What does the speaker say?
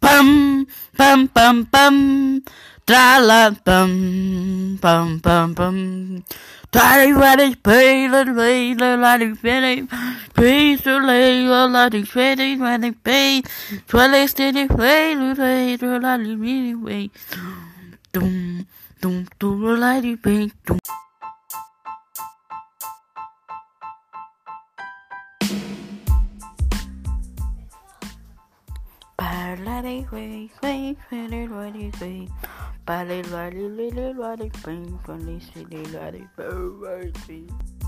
Bum, bum, bum, bum. Tra la bum, bum, bum, bum. Daddy, daddy, pay, let me, let me, penny, please, to lay, me, penny, let me, pay, twelve, steady, play, let me, let me, wait. Dum, dum, dum, me, pay, dum. Parley, way, way, way, way, way. Parley, lady, lady, lady, silly, lady, way, way.